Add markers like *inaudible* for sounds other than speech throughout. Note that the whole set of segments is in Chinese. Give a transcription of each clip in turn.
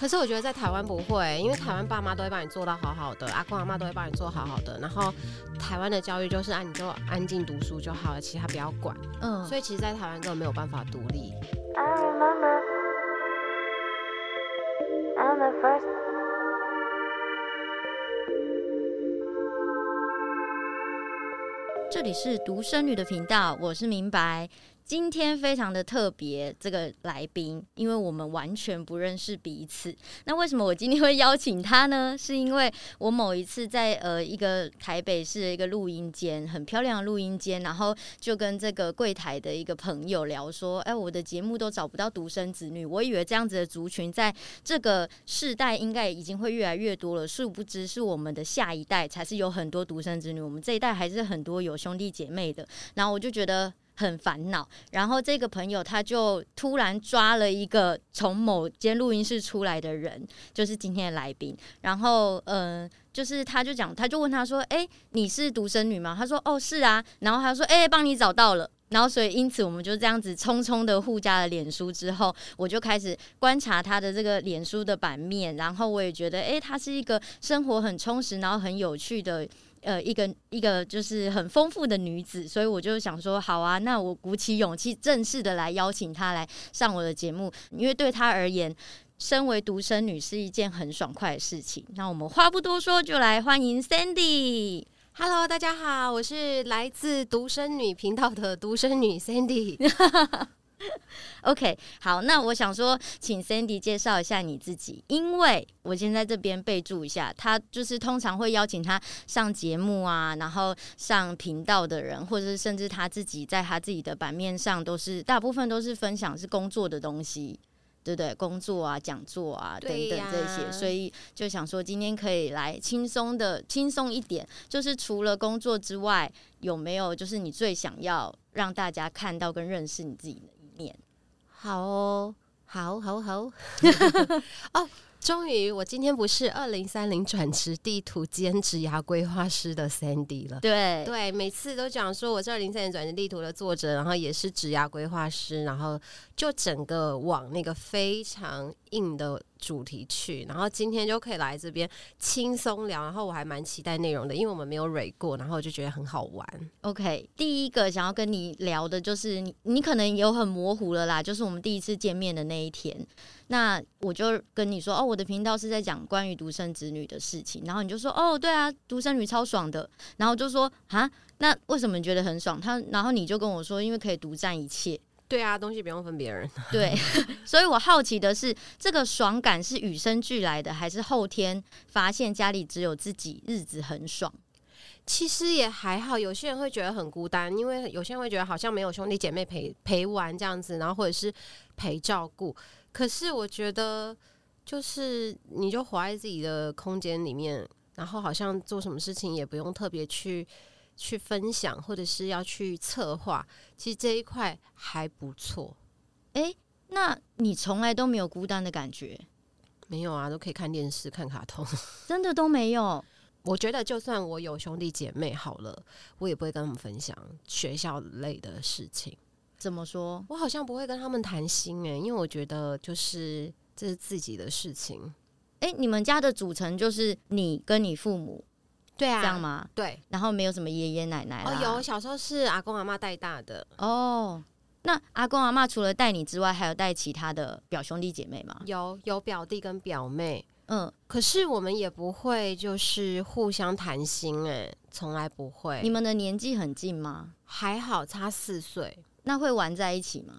可是我觉得在台湾不会，因为台湾爸妈都会帮你做到好好的，阿公阿妈都会帮你做好好的。然后台湾的教育就是啊，你就安静读书就好了，其他不要管。嗯，所以其实，在台湾根本没有办法独立。这里是独生女的频道，我是明白。今天非常的特别，这个来宾，因为我们完全不认识彼此。那为什么我今天会邀请他呢？是因为我某一次在呃一个台北市的一个录音间，很漂亮的录音间，然后就跟这个柜台的一个朋友聊说，哎，我的节目都找不到独生子女，我以为这样子的族群在这个世代应该已经会越来越多了，殊不知是我们的下一代才是有很多独生子女，我们这一代还是很多有兄弟姐妹的。然后我就觉得。很烦恼，然后这个朋友他就突然抓了一个从某间录音室出来的人，就是今天的来宾。然后，嗯、就是他就讲，他就问他说：“哎，你是独生女吗？”他说：“哦，是啊。”然后他说：“哎，帮你找到了。”然后，所以因此我们就这样子匆匆的互加了脸书之后，我就开始观察他的这个脸书的版面，然后我也觉得，哎，他是一个生活很充实，然后很有趣的。呃，一个一个就是很丰富的女子，所以我就想说，好啊，那我鼓起勇气，正式的来邀请她来上我的节目，因为对她而言，身为独生女是一件很爽快的事情。那我们话不多说，就来欢迎 Sandy。Hello，大家好，我是来自独生女频道的独生女 Sandy。*laughs* *laughs* OK，好，那我想说，请 Sandy 介绍一下你自己，因为我先在这边备注一下，他就是通常会邀请他上节目啊，然后上频道的人，或者是甚至他自己在他自己的版面上，都是大部分都是分享是工作的东西，对不对？工作啊，讲座啊等等这些，所以就想说今天可以来轻松的轻松一点，就是除了工作之外，有没有就是你最想要让大家看到跟认识你自己的？好哦，好，好，好，*laughs* 哦，终于，我今天不是二零三零转职地图兼职涯规划师的 Sandy 了。对，对，每次都讲说我是二零三零转职地图的作者，然后也是职涯规划师，然后就整个往那个非常硬的。主题去，然后今天就可以来这边轻松聊，然后我还蛮期待内容的，因为我们没有蕊过，然后我就觉得很好玩。OK，第一个想要跟你聊的就是你，你可能有很模糊了啦，就是我们第一次见面的那一天，那我就跟你说哦，我的频道是在讲关于独生子女的事情，然后你就说哦，对啊，独生女超爽的，然后就说啊，那为什么你觉得很爽？他，然后你就跟我说，因为可以独占一切。对啊，东西不用分别人。*laughs* 对，*laughs* 所以我好奇的是，这个爽感是与生俱来的，还是后天发现家里只有自己，日子很爽？其实也还好，有些人会觉得很孤单，因为有些人会觉得好像没有兄弟姐妹陪陪玩这样子，然后或者是陪照顾。可是我觉得，就是你就活在自己的空间里面，然后好像做什么事情也不用特别去。去分享，或者是要去策划，其实这一块还不错。诶，那你从来都没有孤单的感觉？没有啊，都可以看电视、看卡通，*laughs* 真的都没有。我觉得，就算我有兄弟姐妹好了，我也不会跟他们分享学校类的事情。怎么说？我好像不会跟他们谈心诶，因为我觉得就是这是自己的事情。诶，你们家的组成就是你跟你父母。对啊，这样吗？对，然后没有什么爷爷奶奶哦，有小时候是阿公阿妈带大的哦。那阿公阿妈除了带你之外，还有带其他的表兄弟姐妹吗？有，有表弟跟表妹。嗯，可是我们也不会就是互相谈心，哎，从来不会。你们的年纪很近吗？还好，差四岁。那会玩在一起吗？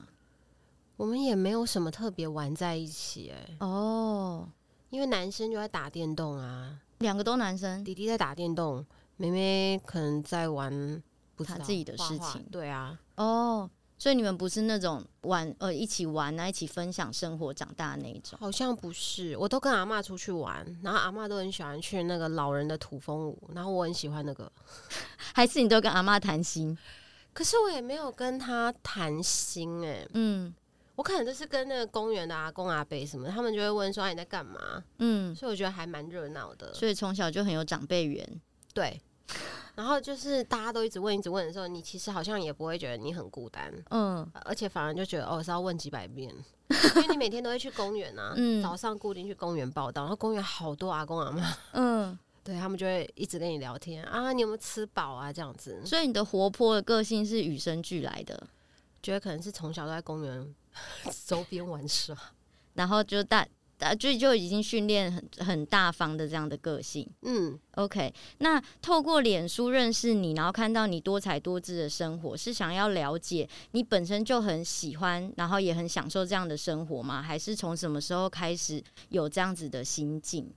我们也没有什么特别玩在一起，哎。哦，因为男生就在打电动啊。两个都男生，弟弟在打电动，妹妹可能在玩不他自己的事情。对啊，哦，所以你们不是那种玩呃一起玩啊，一起分享生活长大的那一种？好像不是，我都跟阿嬷出去玩，然后阿嬷都很喜欢去那个老人的土风舞，然后我很喜欢那个。*laughs* 还是你都跟阿嬷谈心？可是我也没有跟他谈心哎、欸，嗯。我可能就是跟那个公园的阿公阿伯什么，他们就会问说，你在干嘛？嗯，所以我觉得还蛮热闹的。所以从小就很有长辈缘。对，然后就是大家都一直问一直问的时候，你其实好像也不会觉得你很孤单，嗯，而且反而就觉得哦是要问几百遍，*laughs* 因为你每天都会去公园啊，嗯，早上固定去公园报道，然后公园好多阿公阿妈，嗯。*laughs* 对，他们就会一直跟你聊天啊，你有没有吃饱啊？这样子，所以你的活泼的个性是与生俱来的，觉得可能是从小都在公园 *laughs* 周边玩耍，然后就大就就已经训练很很大方的这样的个性。嗯，OK。那透过脸书认识你，然后看到你多才多姿的生活，是想要了解你本身就很喜欢，然后也很享受这样的生活吗？还是从什么时候开始有这样子的心境？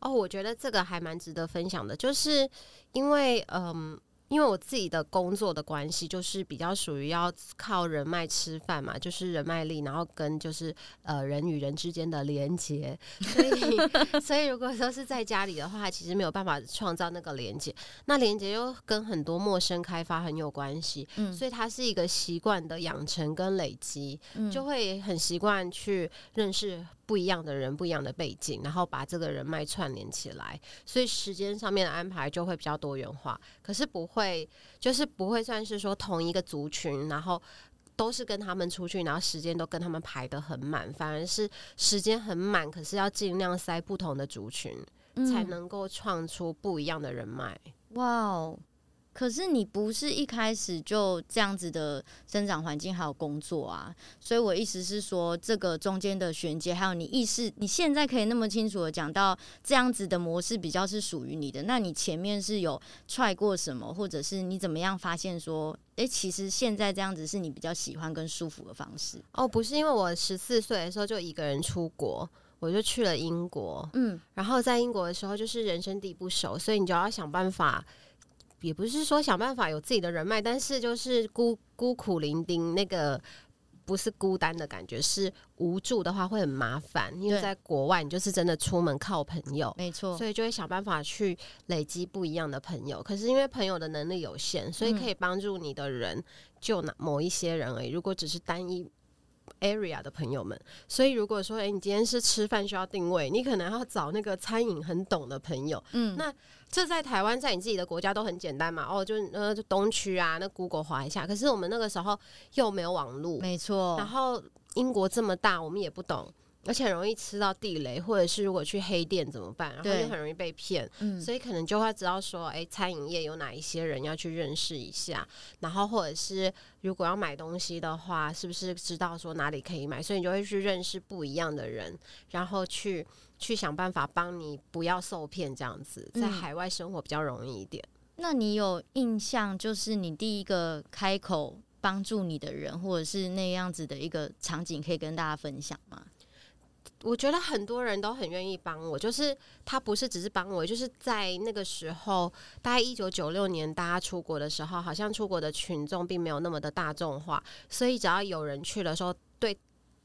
哦，我觉得这个还蛮值得分享的，就是因为嗯。因为我自己的工作的关系，就是比较属于要靠人脉吃饭嘛，就是人脉力，然后跟就是呃人与人之间的连接，所以 *laughs* 所以如果说是在家里的话，其实没有办法创造那个连接，那连接又跟很多陌生开发很有关系，嗯，所以它是一个习惯的养成跟累积，就会很习惯去认识不一样的人、不一样的背景，然后把这个人脉串联起来，所以时间上面的安排就会比较多元化，可是不会。就是不会算是说同一个族群，然后都是跟他们出去，然后时间都跟他们排得很满，反而是时间很满，可是要尽量塞不同的族群，嗯、才能够创出不一样的人脉。哇哦！可是你不是一开始就这样子的生长环境还有工作啊，所以我意思是说，这个中间的衔接，还有你意识，你现在可以那么清楚的讲到这样子的模式比较是属于你的，那你前面是有踹过什么，或者是你怎么样发现说，哎、欸，其实现在这样子是你比较喜欢跟舒服的方式？哦，不是，因为我十四岁的时候就一个人出国，我就去了英国，嗯，然后在英国的时候就是人生地不熟，所以你就要想办法。也不是说想办法有自己的人脉，但是就是孤孤苦伶仃，那个不是孤单的感觉，是无助的话会很麻烦。因为在国外，你就是真的出门靠朋友，没错，所以就会想办法去累积不一样的朋友。可是因为朋友的能力有限，所以可以帮助你的人就那某一些人而已。如果只是单一。Area 的朋友们，所以如果说，哎、欸，你今天是吃饭需要定位，你可能要找那个餐饮很懂的朋友。嗯，那这在台湾，在你自己的国家都很简单嘛。哦，就呃，就东区啊，那 Google 划一下。可是我们那个时候又没有网络，没错。然后英国这么大，我们也不懂。而且很容易吃到地雷，或者是如果去黑店怎么办？然后就很容易被骗，嗯，所以可能就会知道说，哎、欸，餐饮业有哪一些人要去认识一下，然后或者是如果要买东西的话，是不是知道说哪里可以买？所以你就会去认识不一样的人，然后去去想办法帮你不要受骗，这样子在海外生活比较容易一点。嗯。那你有印象，就是你第一个开口帮助你的人，或者是那样子的一个场景，可以跟大家分享吗？我觉得很多人都很愿意帮我，就是他不是只是帮我，就是在那个时候，大概一九九六年大家出国的时候，好像出国的群众并没有那么的大众化，所以只要有人去的时候，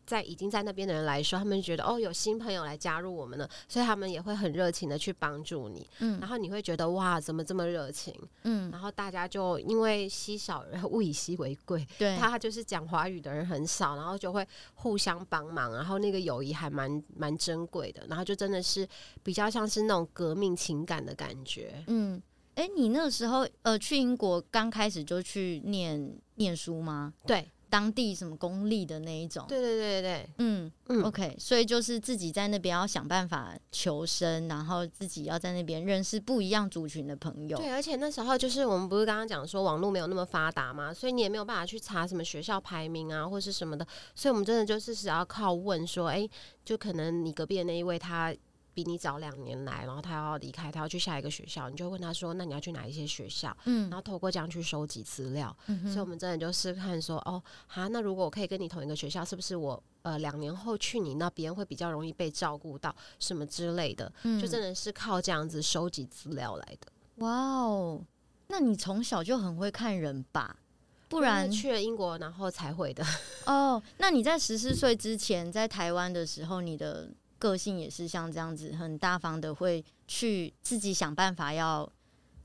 在已经在那边的人来说，他们觉得哦，有新朋友来加入我们了，所以他们也会很热情的去帮助你。嗯，然后你会觉得哇，怎么这么热情？嗯，然后大家就因为稀少人物以稀为贵，对，他就是讲华语的人很少，然后就会互相帮忙，然后那个友谊还蛮蛮珍贵的，然后就真的是比较像是那种革命情感的感觉。嗯，哎、欸，你那时候呃去英国刚开始就去念念书吗？对。当地什么公立的那一种？对对对对对嗯嗯，OK，所以就是自己在那边要想办法求生，然后自己要在那边认识不一样族群的朋友。对，而且那时候就是我们不是刚刚讲说网络没有那么发达嘛，所以你也没有办法去查什么学校排名啊，或是什么的，所以我们真的就是只要靠问说，哎、欸，就可能你隔壁的那一位他。比你早两年来，然后他要离开，他要去下一个学校，你就问他说：“那你要去哪一些学校？”嗯，然后透过这样去收集资料。嗯，所以我们真的就是看说，哦，好，那如果我可以跟你同一个学校，是不是我呃两年后去你那边会比较容易被照顾到什么之类的？嗯，就真的是靠这样子收集资料来的。哇哦，那你从小就很会看人吧？不然去了英国然后才会的。*laughs* 哦，那你在十四岁之前在台湾的时候，你的？个性也是像这样子，很大方的，会去自己想办法要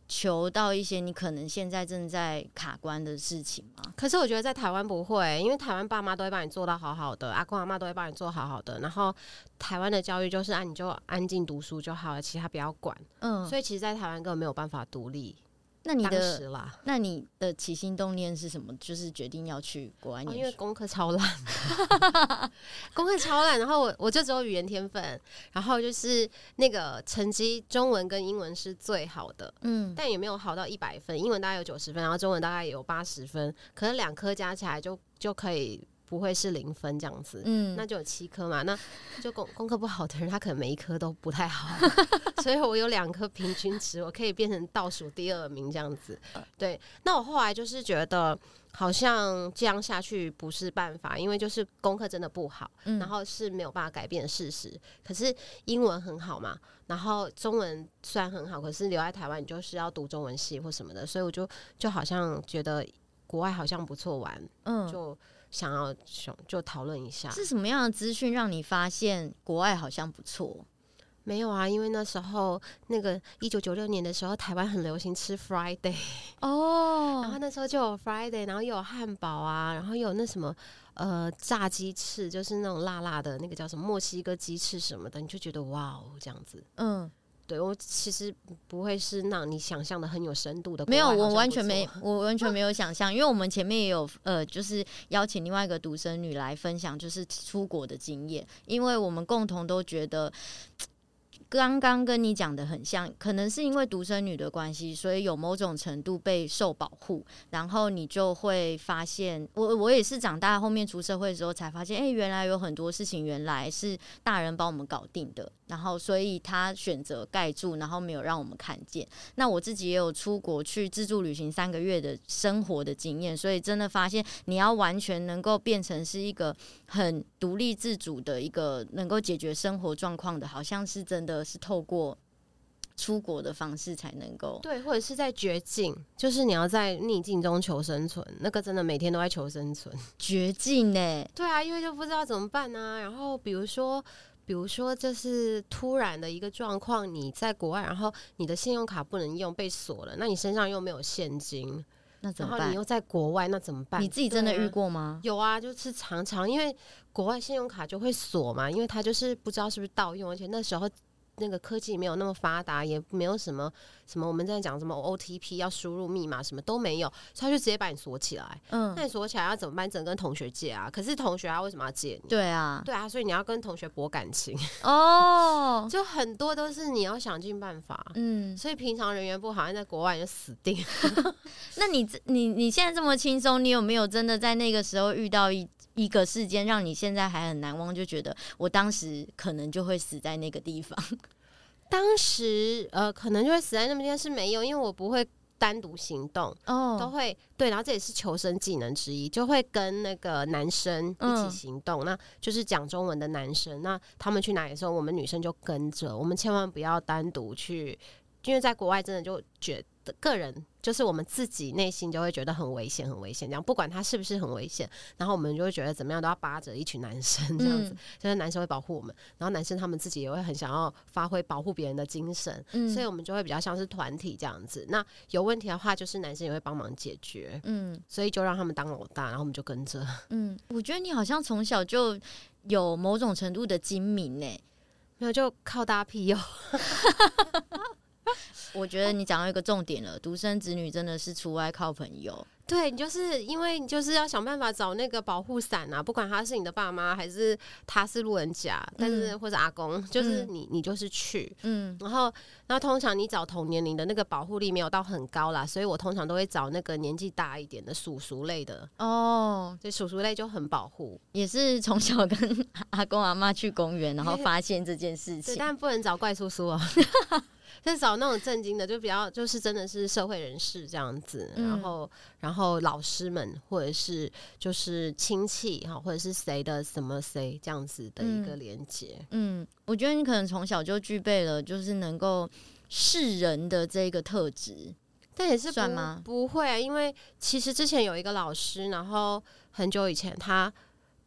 求到一些你可能现在正在卡关的事情吗？可是我觉得在台湾不会，因为台湾爸妈都会帮你做到好好的，阿公阿妈都会帮你做好好的，然后台湾的教育就是啊，你就安静读书就好了，其他不要管。嗯，所以其实，在台湾根本没有办法独立。那你的那你的起心动念是什么？就是决定要去国外念因为功课超烂，*laughs* 功课超烂。然后我我就只有语言天分，然后就是那个成绩，中文跟英文是最好的，嗯，但也没有好到一百分。英文大概有九十分，然后中文大概也有八十分，可能两科加起来就就可以。不会是零分这样子，嗯，那就有七科嘛，那就功功课不好的人，他可能每一科都不太好，*laughs* 所以我有两科平均值，我可以变成倒数第二名这样子。对，那我后来就是觉得好像这样下去不是办法，因为就是功课真的不好，嗯，然后是没有办法改变的事实。可是英文很好嘛，然后中文虽然很好，可是留在台湾你就是要读中文系或什么的，所以我就就好像觉得国外好像不错玩，嗯，就。想要想就讨论一下，是什么样的资讯让你发现国外好像不错？没有啊，因为那时候那个一九九六年的时候，台湾很流行吃 Friday *laughs* 哦，然后那时候就有 Friday，然后又有汉堡啊，然后又有那什么呃炸鸡翅，就是那种辣辣的那个叫什么墨西哥鸡翅什么的，你就觉得哇哦这样子，嗯。对，我其实不会是让你想象的很有深度的。没有，我完全没，我完全没有想象，因为我们前面也有呃，就是邀请另外一个独生女来分享，就是出国的经验，因为我们共同都觉得。刚刚跟你讲的很像，可能是因为独生女的关系，所以有某种程度被受保护，然后你就会发现，我我也是长大后面出社会的时候才发现，哎、欸，原来有很多事情原来是大人帮我们搞定的，然后所以他选择盖住，然后没有让我们看见。那我自己也有出国去自助旅行三个月的生活的经验，所以真的发现，你要完全能够变成是一个很独立自主的一个能够解决生活状况的，好像是真的。是透过出国的方式才能够对，或者是在绝境，就是你要在逆境中求生存，那个真的每天都在求生存，绝境呢？对啊，因为就不知道怎么办呢、啊。然后比如说，比如说这是突然的一个状况，你在国外，然后你的信用卡不能用，被锁了，那你身上又没有现金，那怎么办？你又在国外，那怎么办？你自己真的遇过吗？啊有啊，就是常常因为国外信用卡就会锁嘛，因为他就是不知道是不是盗用，而且那时候。那个科技没有那么发达，也没有什么什么我们在讲什么 OTP 要输入密码什么都没有，所以他就直接把你锁起来。嗯，那你锁起来要怎么办？只能跟同学借啊。可是同学他为什么要借你？对啊，对啊，所以你要跟同学博感情哦。*laughs* 就很多都是你要想尽办法。嗯，所以平常人缘不好，在国外就死定。*laughs* 那你你你现在这么轻松，你有没有真的在那个时候遇到一一个事件，让你现在还很难忘？就觉得我当时可能就会死在那个地方。*laughs* 当时呃，可能就会死在那边是没有，因为我不会单独行动哦，都会对，然后这也是求生技能之一，就会跟那个男生一起行动，嗯、那就是讲中文的男生，那他们去哪里的时候，我们女生就跟着，我们千万不要单独去，因为在国外真的就觉得个人。就是我们自己内心就会觉得很危险，很危险。这样不管他是不是很危险，然后我们就会觉得怎么样都要扒着一群男生这样子，嗯、就是男生会保护我们，然后男生他们自己也会很想要发挥保护别人的精神，嗯、所以我们就会比较像是团体这样子。那有问题的话，就是男生也会帮忙解决，嗯，所以就让他们当老大，然后我们就跟着。嗯，我觉得你好像从小就有某种程度的精明呢，没有就靠大庇佑。*laughs* *laughs* 我觉得你讲到一个重点了，独生子女真的是出外靠朋友。对，你就是因为你就是要想办法找那个保护伞啊，不管他是你的爸妈还是他是路人甲，嗯、但是或者阿公，就是你你就是去，嗯，然后然后通常你找同年龄的那个保护力没有到很高啦，所以我通常都会找那个年纪大一点的叔叔类的哦，所以叔叔类就很保护，也是从小跟阿公阿妈去公园，然后发现这件事情，但不能找怪叔叔啊。*laughs* 就找那种正经的，就比较就是真的是社会人士这样子，嗯、然后然后老师们或者是就是亲戚哈，或者是谁的什么谁这样子的一个连接。嗯，我觉得你可能从小就具备了，就是能够识人的这个特质，但也是算吗？不会啊，因为其实之前有一个老师，然后很久以前他。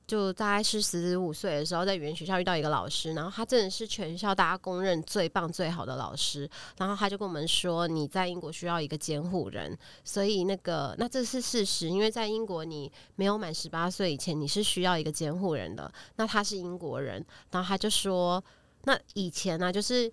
就大概是十五岁的时候，在语言学校遇到一个老师，然后他真的是全校大家公认最棒最好的老师。然后他就跟我们说，你在英国需要一个监护人，所以那个那这是事实，因为在英国你没有满十八岁以前，你是需要一个监护人的。那他是英国人，然后他就说，那以前呢、啊，就是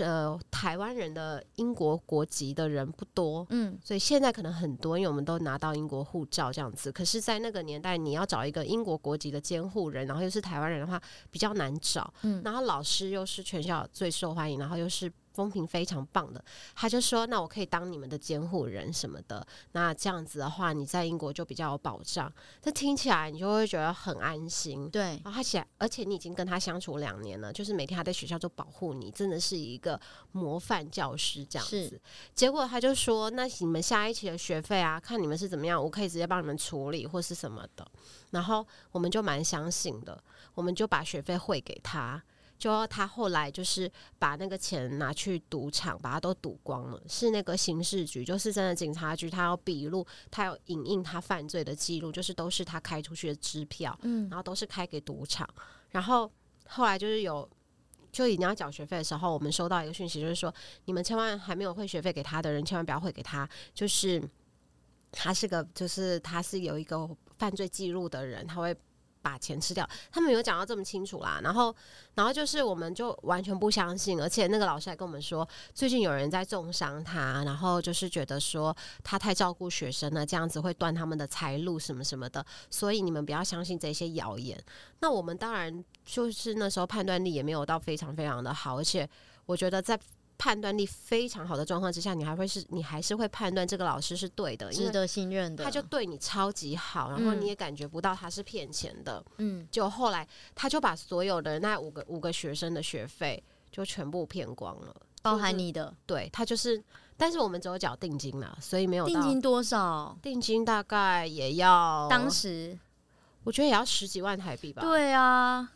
呃，台湾人的英国国籍的人不多，嗯，所以现在可能很多，因为我们都拿到英国护照这样子。可是，在那个年代，你要找一个英国国籍的监护人，然后又是台湾人的话，比较难找。嗯，然后老师又是全校最受欢迎，然后又是。风评非常棒的，他就说：“那我可以当你们的监护人什么的。那这样子的话，你在英国就比较有保障。这听起来你就会觉得很安心。对，然后他起来，而且你已经跟他相处两年了，就是每天他在学校就保护你，真的是一个模范教师这样子。结果他就说：那你们下一期的学费啊，看你们是怎么样，我可以直接帮你们处理或是什么的。然后我们就蛮相信的，我们就把学费汇给他。”就他后来就是把那个钱拿去赌场，把它都赌光了。是那个刑事局，就是真的警察局，他要笔录，他要影印他犯罪的记录，就是都是他开出去的支票，嗯，然后都是开给赌场。然后后来就是有，就已经要缴学费的时候，我们收到一个讯息，就是说你们千万还没有汇学费给他的人，千万不要汇给他，就是他是个，就是他是有一个犯罪记录的人，他会。把钱吃掉，他们有讲到这么清楚啦。然后，然后就是我们就完全不相信，而且那个老师还跟我们说，最近有人在中伤他，然后就是觉得说他太照顾学生了，这样子会断他们的财路什么什么的，所以你们不要相信这些谣言。那我们当然就是那时候判断力也没有到非常非常的好，而且我觉得在。判断力非常好的状况之下，你还会是你还是会判断这个老师是对的，值得信任的。他就对你超级好，然后你也感觉不到他是骗钱的。嗯，就后来他就把所有的那五个五个学生的学费就全部骗光了，包含你的。对，他就是，但是我们只有缴定金嘛，所以没有定金多少？定金大概也要当时我觉得也要十几万台币吧。对啊。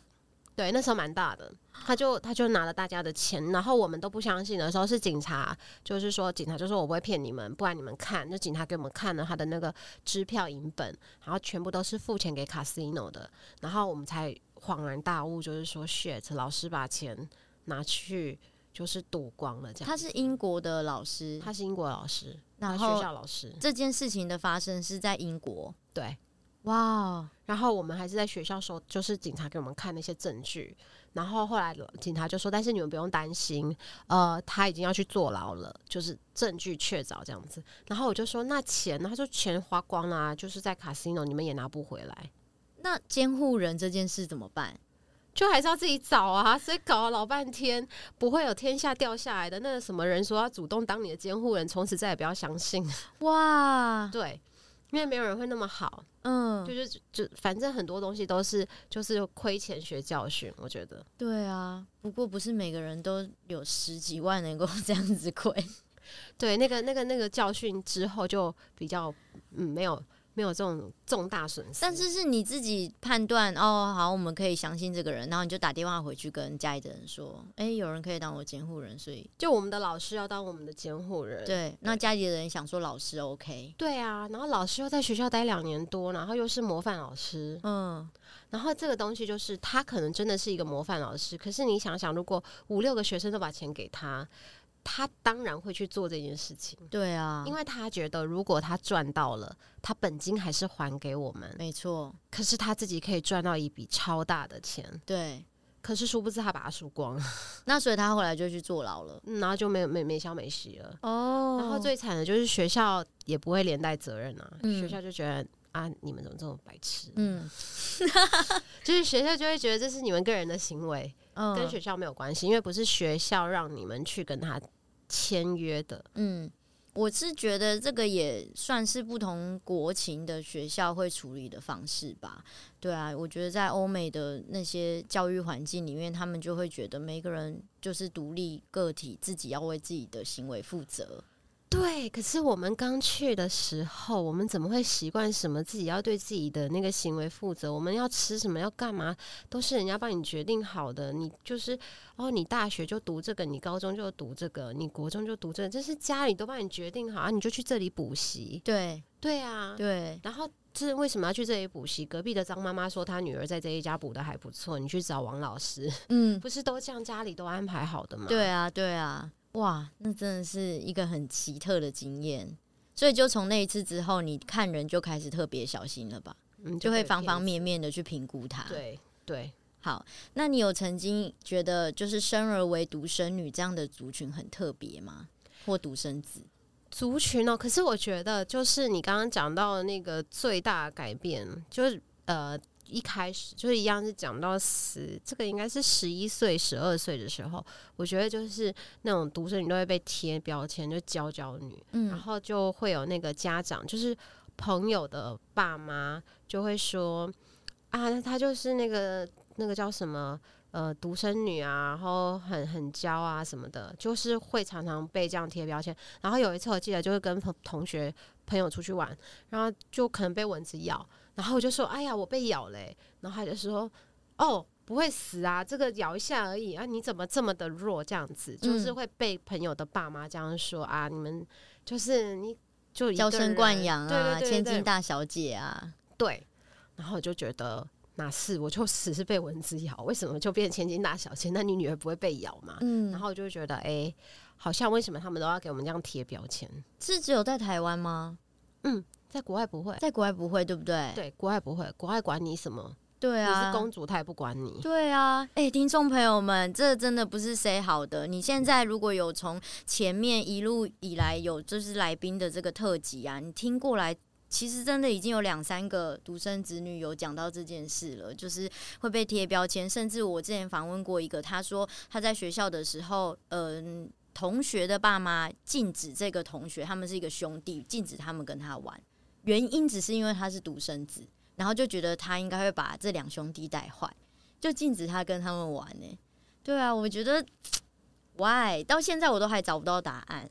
对，那时候蛮大的，他就他就拿了大家的钱，然后我们都不相信的时候，是警察，就是说警察就说我不会骗你们，不然你们看，就警察给我们看了他的那个支票银本，然后全部都是付钱给 casino 的，然后我们才恍然大悟，就是说 shit，老师把钱拿去就是赌光了，这样。他是英国的老师，他是英国老师，然后学校老师。这件事情的发生是在英国，对。哇，wow, 然后我们还是在学校说，就是警察给我们看那些证据，然后后来警察就说，但是你们不用担心，呃，他已经要去坐牢了，就是证据确凿这样子。然后我就说，那钱呢？他说钱花光了啊，就是在 casino，你们也拿不回来。那监护人这件事怎么办？就还是要自己找啊，所以搞了老半天，不会有天下掉下来的。那个什么人说要主动当你的监护人，从此再也不要相信。哇，对。因为没有人会那么好，嗯，就是就反正很多东西都是就是亏钱学教训，我觉得。对啊，不过不是每个人都有十几万能够 *laughs* 这样子亏。*laughs* 对，那个那个那个教训之后就比较嗯没有。没有这种重大损失，但是是你自己判断哦，好，我们可以相信这个人，然后你就打电话回去跟家里的人说，哎，有人可以当我监护人，所以就我们的老师要当我们的监护人。对，对那家里的人想说老师 OK，对啊，然后老师又在学校待两年多，然后又是模范老师，嗯，然后这个东西就是他可能真的是一个模范老师，可是你想想，如果五六个学生都把钱给他。他当然会去做这件事情，对啊，因为他觉得如果他赚到了，他本金还是还给我们，没错。可是他自己可以赚到一笔超大的钱，对。可是殊不知他把它输光了，*laughs* 那所以他后来就去坐牢了，嗯，然后就没有没没消没息了。哦，然后最惨的就是学校也不会连带责任啊，嗯、学校就觉得啊，你们怎么这么白痴？嗯，*laughs* 就是学校就会觉得这是你们个人的行为。跟学校没有关系，因为不是学校让你们去跟他签约的。嗯，我是觉得这个也算是不同国情的学校会处理的方式吧。对啊，我觉得在欧美的那些教育环境里面，他们就会觉得每个人就是独立个体，自己要为自己的行为负责。对，可是我们刚去的时候，我们怎么会习惯什么自己要对自己的那个行为负责？我们要吃什么，要干嘛，都是人家帮你决定好的。你就是哦，你大学就读这个，你高中就读这个，你国中就读这个，这是家里都帮你决定好啊，你就去这里补习。对，对啊，对。然后这为什么要去这里补习？隔壁的张妈妈说她女儿在这一家补的还不错，你去找王老师。嗯，不是都这样家里都安排好的吗？对啊，对啊。哇，那真的是一个很奇特的经验，所以就从那一次之后，你看人就开始特别小心了吧？嗯，就，会方方面面的去评估他。对对，好，那你有曾经觉得就是生而为独生女这样的族群很特别吗？或独生子族群呢、喔？可是我觉得，就是你刚刚讲到的那个最大改变，就是呃，一开始就是一样是讲到十，这个应该是十一岁、十二岁的时候，我觉得就是那种独生女都会被贴标签，就娇娇女，嗯，然后就会有那个家长，就是朋友的爸妈就会说啊，她就是那个。那个叫什么呃独生女啊，然后很很娇啊什么的，就是会常常被这样贴标签。然后有一次我记得就是跟同同学朋友出去玩，然后就可能被蚊子咬，然后我就说哎呀我被咬嘞、欸，然后他就说哦不会死啊，这个咬一下而已啊，你怎么这么的弱这样子，就是会被朋友的爸妈这样说啊，你们就是你就娇生惯养啊，千金大小姐啊，对，然后我就觉得。那是？我就只是被蚊子咬，为什么就变千金大小姐？那你女儿不会被咬吗？嗯，然后我就会觉得，哎、欸，好像为什么他们都要给我们这样贴标签？是只有在台湾吗？嗯，在国外不会，在国外不会，对不对？对，国外不会，国外管你什么？对啊，你是公主，她也不管你。对啊，哎、欸，听众朋友们，这真的不是 say 好的。你现在如果有从前面一路以来有就是来宾的这个特辑啊，你听过来。其实真的已经有两三个独生子女有讲到这件事了，就是会被贴标签。甚至我之前访问过一个，他说他在学校的时候，嗯、呃，同学的爸妈禁止这个同学，他们是一个兄弟，禁止他们跟他玩，原因只是因为他是独生子，然后就觉得他应该会把这两兄弟带坏，就禁止他跟他们玩呢。对啊，我觉得，*tsk* why 到现在我都还找不到答案。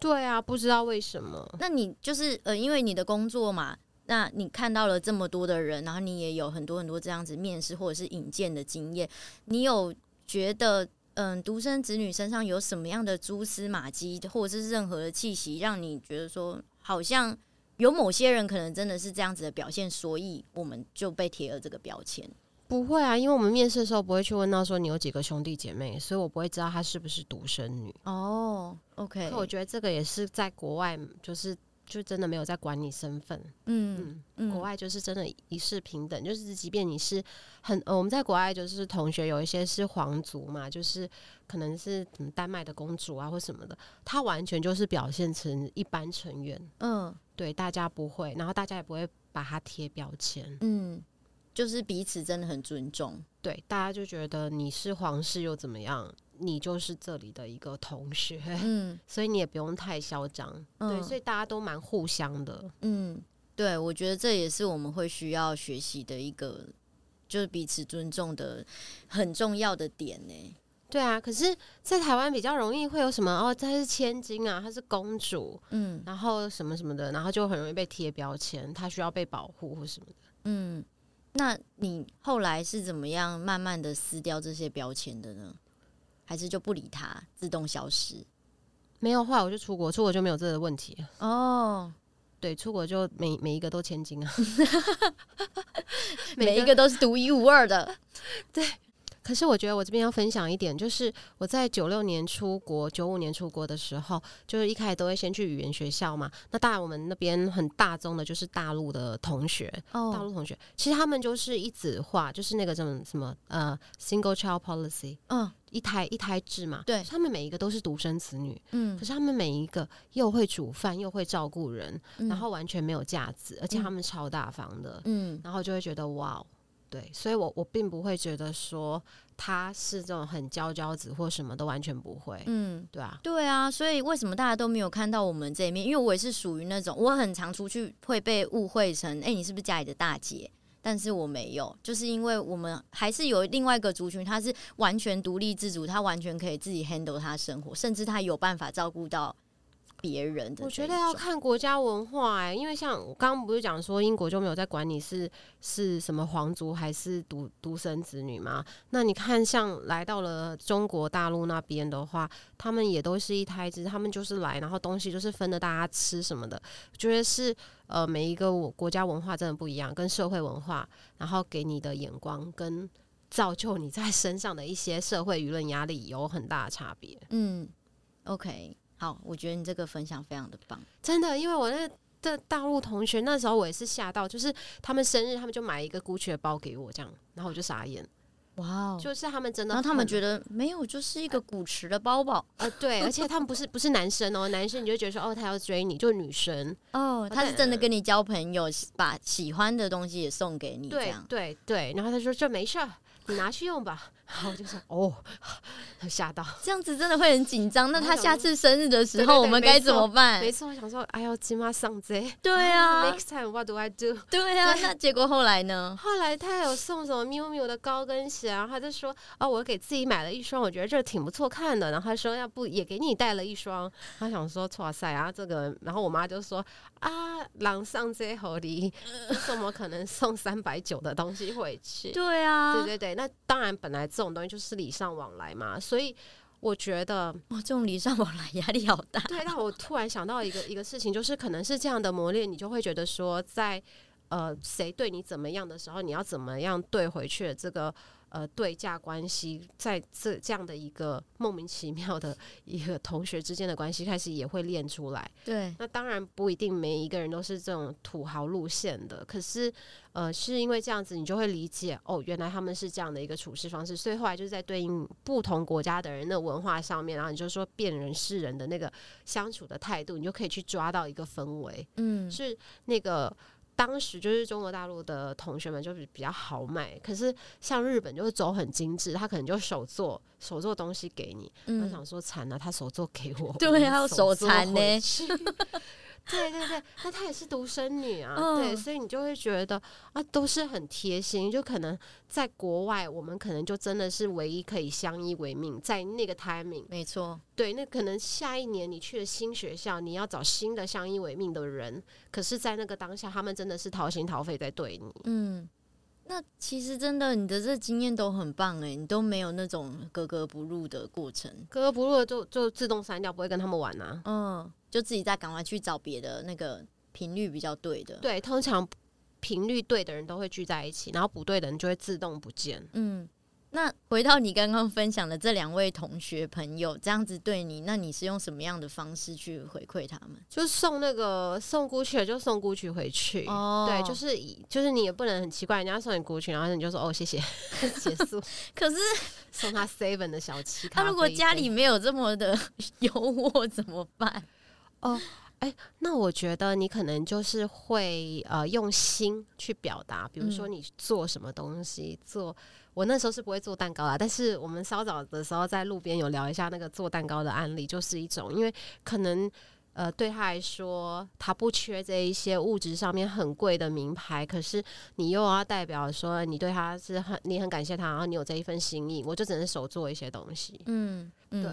对啊，不知道为什么。那你就是呃，因为你的工作嘛，那你看到了这么多的人，然后你也有很多很多这样子面试或者是引荐的经验，你有觉得嗯，呃，独生子女身上有什么样的蛛丝马迹，或者是任何的气息，让你觉得说好像有某些人可能真的是这样子的表现，所以我们就被贴了这个标签？不会啊，因为我们面试的时候不会去问到说你有几个兄弟姐妹，所以我不会知道她是不是独生女。哦，OK。我觉得这个也是在国外，就是就真的没有在管你身份。嗯嗯，国外就是真的一视平等，就是即便你是很呃，我们在国外就是同学有一些是皇族嘛，就是可能是丹麦的公主啊或什么的，他完全就是表现成一般成员。嗯，对，大家不会，然后大家也不会把他贴标签。嗯。就是彼此真的很尊重，对，大家就觉得你是皇室又怎么样，你就是这里的一个同学，嗯，*laughs* 所以你也不用太嚣张，嗯，对，所以大家都蛮互相的，嗯，对，我觉得这也是我们会需要学习的一个，就是彼此尊重的很重要的点呢。对啊，可是，在台湾比较容易会有什么哦，她是千金啊，她是公主，嗯，然后什么什么的，然后就很容易被贴标签，她需要被保护或什么的，嗯。那你后来是怎么样慢慢的撕掉这些标签的呢？还是就不理他，自动消失？没有，后来我就出国，出国就没有这个问题哦。对，出国就每每一个都千金啊，*laughs* 每一个都是独一无二的。*laughs* 对。可是我觉得我这边要分享一点，就是我在九六年出国、九五年出国的时候，就是一开始都会先去语言学校嘛。那当然我们那边很大宗的就是大陆的同学，哦，大陆同学其实他们就是一子化，就是那个什么什么呃 single child policy，嗯，一胎一胎制嘛。对，他们每一个都是独生子女，嗯，可是他们每一个又会煮饭又会照顾人，嗯，然后完全没有架子，而且他们超大方的，嗯，然后就会觉得哇。对，所以我我并不会觉得说他是这种很娇娇子或什么都完全不会，嗯，对啊，对啊，所以为什么大家都没有看到我们这一面？因为我也是属于那种我很常出去会被误会成，哎，你是不是家里的大姐？但是我没有，就是因为我们还是有另外一个族群，他是完全独立自主，他完全可以自己 handle 他生活，甚至他有办法照顾到。别人的，我觉得要看国家文化哎、欸，因为像我刚刚不是讲说英国就没有在管你是是什么皇族还是独独生子女吗？那你看像来到了中国大陆那边的话，他们也都是一胎制，他们就是来，然后东西就是分着大家吃什么的。我觉得是呃每一个我国家文化真的不一样，跟社会文化，然后给你的眼光跟造就你在身上的一些社会舆论压力有很大的差别。嗯，OK。好，我觉得你这个分享非常的棒，真的，因为我那的大陆同学那时候我也是吓到，就是他们生日，他们就买一个 Gucci 的包给我，这样，然后我就傻眼，哇哦，就是他们真的，然后他们觉得没有，就是一个古驰的包包，呃，对，而且他们不是不是男生哦，男生你就觉得说哦，他要追你，就女生哦，他是真的跟你交朋友，把喜欢的东西也送给你，对对对，然后他说这没事儿，你拿去用吧。然后我就说哦，吓到，这样子真的会很紧张。那他下次生日的时候，我们该怎么办？没错，我想说，哎呦，金妈上贼。对啊，*laughs* Next time what do I do？对啊，那结果后来呢？*laughs* 后来他有送什么 miu miu 的高跟鞋，然后他就说，哦，我给自己买了一双，我觉得这挺不错看的。然后他说，要不也给你带了一双？他想说，哇塞啊，这个。然后我妈就说，啊，狼上贼好礼，怎么可能送三百九的东西回去？对啊，对对对，那当然本来。这种东西就是礼尚往来嘛，所以我觉得哇，这种礼尚往来压力好大。对，让我突然想到一个一个事情，就是可能是这样的磨练，你就会觉得说在，在呃谁对你怎么样的时候，你要怎么样对回去的这个。呃，对价关系在这这样的一个莫名其妙的一个同学之间的关系开始也会练出来。对，那当然不一定每一个人都是这种土豪路线的，可是呃，是因为这样子，你就会理解哦，原来他们是这样的一个处事方式，所以后来就是在对应不同国家的人的文化上面，然后你就说辨人识人的那个相处的态度，你就可以去抓到一个氛围。嗯，是那个。当时就是中国大陆的同学们就是比较豪迈，可是像日本就是走很精致，他可能就手做手做东西给你。嗯、我想说惨了，他手做给我，对，还有手残呢。*laughs* 对对对，那她也是独生女啊，嗯、对，所以你就会觉得啊，都是很贴心。就可能在国外，我们可能就真的是唯一可以相依为命，在那个 timing，没错。对，那可能下一年你去了新学校，你要找新的相依为命的人，可是，在那个当下，他们真的是掏心掏肺在对你。嗯，那其实真的，你的这经验都很棒哎，你都没有那种格格不入的过程，格格不入的就就自动删掉，不会跟他们玩、啊。嗯。就自己再赶快去找别的那个频率比较对的。对，通常频率对的人都会聚在一起，然后不对的人就会自动不见。嗯，那回到你刚刚分享的这两位同学朋友这样子对你，那你是用什么样的方式去回馈他们？就送那个送 Gucci 就送 Gucci 回去。哦，对，就是就是你也不能很奇怪，人家送你 Gucci，然后你就说哦谢谢，*laughs* 结束。可是送他 Seven 的小七，他如果家里没有这么的 *laughs* 优渥怎么办？哦，哎，那我觉得你可能就是会呃用心去表达，比如说你做什么东西，做我那时候是不会做蛋糕啦，但是我们稍早的时候在路边有聊一下那个做蛋糕的案例，就是一种，因为可能呃对他来说他不缺这一些物质上面很贵的名牌，可是你又要代表说你对他是很你很感谢他，然后你有这一份心意，我就只能手做一些东西，嗯，嗯对。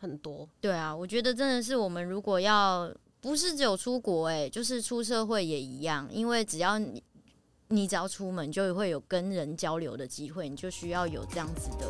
很多对啊，我觉得真的是我们如果要不是只有出国哎、欸，就是出社会也一样，因为只要你你只要出门就会有跟人交流的机会，你就需要有这样子的